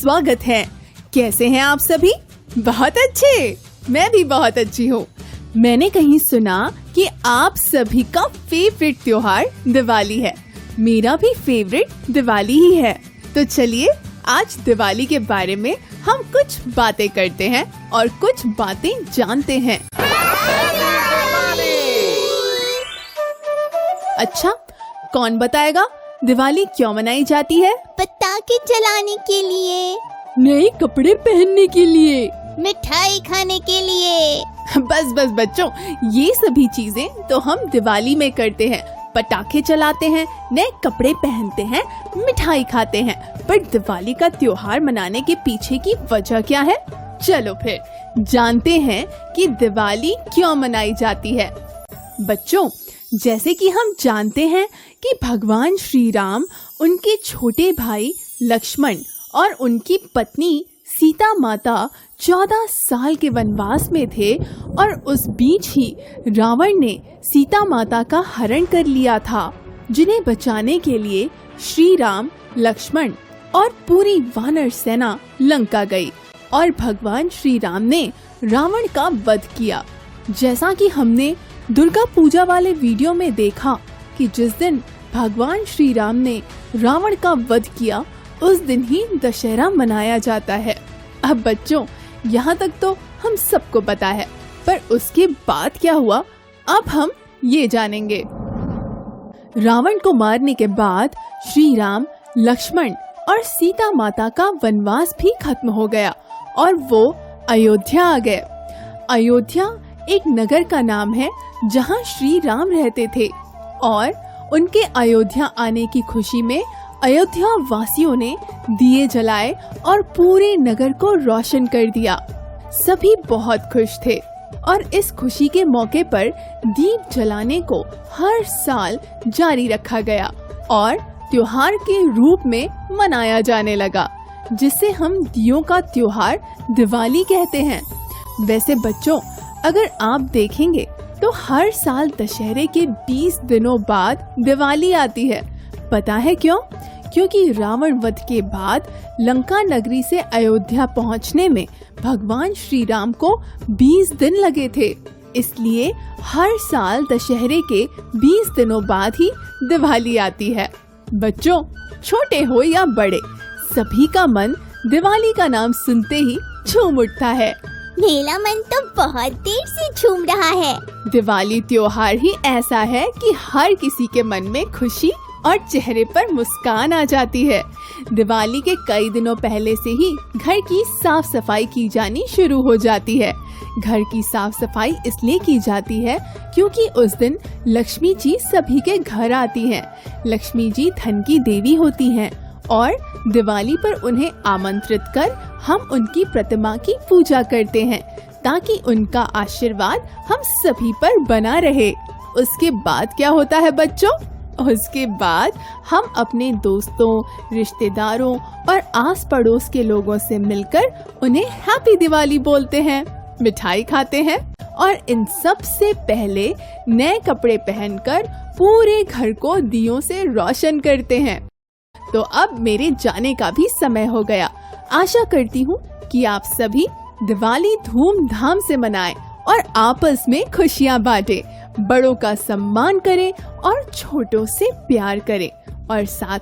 स्वागत है। कैसे हैं आप सभी? बहुत अच्छे। मैं भी बहुत अच्छी हूँ। मैंने कहीं सुना कि आप सभी का फेवरेट त्योहार दिवाली है। मेरा भी फेवरेट दिवाली ही है। तो चलिए, आज दिवाली के बारे में हम कुछ बातें करते हैं और कुछ बातें जानते हैं। अच्छा कौन बताएगा? दिवाली क्यों मनाई जाती है? पटाखे चलाने के लिए। नए कपड़े पहनने के लिए। मिठाई खाने के लिए। बस बस बच्चों ये सभी चीज़ें तो हम दिवाली में करते हैं। पटाखे चलाते हैं नए कपड़े पहनते हैं मिठाई खाते हैं। पर दिवाली का त्योहार मनाने के पीछे की वजह क्या है? चलो फिर जानते हैं कि दिवाली क्यों मनाई जाती है। बच्चों जैसे कि हम जानते हैं कि भगवान श्री राम उनके छोटे भाई लक्ष्मण और उनकी पत्नी सीता माता चौदह साल के वनवास में थे और उस बीच ही रावण ने सीता माता का हरण कर लिया था, जिन्हें बचाने के लिए श्री राम लक्ष्मण और पूरी वानर सेना लंका गई और भगवान श्री राम ने रावण का वध किया। जैसा कि हमने दुर्गा पूजा वाले वीडियो में देखा कि जिस दिन भगवान श्री राम ने रावण का वध किया, उस दिन ही दशहरा मनाया जाता है। अब बच्चों, यहाँ तक तो हम सबको पता है, पर उसके बाद क्या हुआ, अब हम ये जानेंगे। रावण को मारने के बाद श्री राम लक्ष्मण और सीता माता का वनवास भी खत्म हो गया और वो अयोध्या आ गए। अयोध्या एक नगर का नाम है, जहाँ श्री राम रहते थे। और उनके अयोध्या आने की खुशी में अयोध्या वासियों ने दिए जलाए और पूरे नगर को रोशन कर दिया। सभी बहुत खुश थे और इस खुशी के मौके पर दीप जलाने को हर साल जारी रखा गया और त्योहार के रूप में मनाया जाने लगा, जिसे हम दियो का त्योहार दिवाली कहते हैं। वैसे बच्चों अगर आप देखेंगे तो हर साल दशहरे के 20 दिनों बाद दिवाली आती है। पता है क्यों? क्योंकि रावण वध के बाद लंका नगरी से अयोध्या पहुँचने में भगवान श्री राम को 20 दिन लगे थे। इसलिए हर साल दशहरे के 20 दिनों बाद ही दिवाली आती है। बच्चों, छोटे हो या बड़े, सभी का मन दिवाली का नाम सुनते ही झूम उठता है। मेरा मन तो बहुत देर से झूम रहा है। दिवाली त्योहार ही ऐसा है कि हर किसी के मन में खुशी और चेहरे पर मुस्कान आ जाती है। दिवाली के कई दिनों पहले से ही घर की साफ़ सफ़ाई की जानी शुरू हो जाती है। घर की साफ़ सफ़ाई इसलिए की जाती है क्योंकि उस दिन लक्ष्मी जी सभी के घर आती हैं। लक्ष्मी जी धन की देवी होती हैं। और दिवाली पर उन्हें आमंत्रित कर हम उनकी प्रतिमा की पूजा करते हैं, ताकि उनका आशीर्वाद हम सभी पर बना रहे। उसके बाद क्या होता है बच्चों? उसके बाद हम अपने दोस्तों, रिश्तेदारों और आस पड़ोस के लोगों से मिलकर उन्हें हैप्पी दिवाली बोलते हैं, मिठाई खाते हैं और इन सबसे पहले नए कपड़े पहनकर पूरे घर को दियों से रोशन करते हैं। तो अब मेरे जाने का भी समय हो गया। आशा करती हूँ कि आप सभी दिवाली धूमधाम से मनाएँ और आपस में खुशियाँ बांटे, बड़ों का सम्मान करें और छोटों से प्यार करें और साथ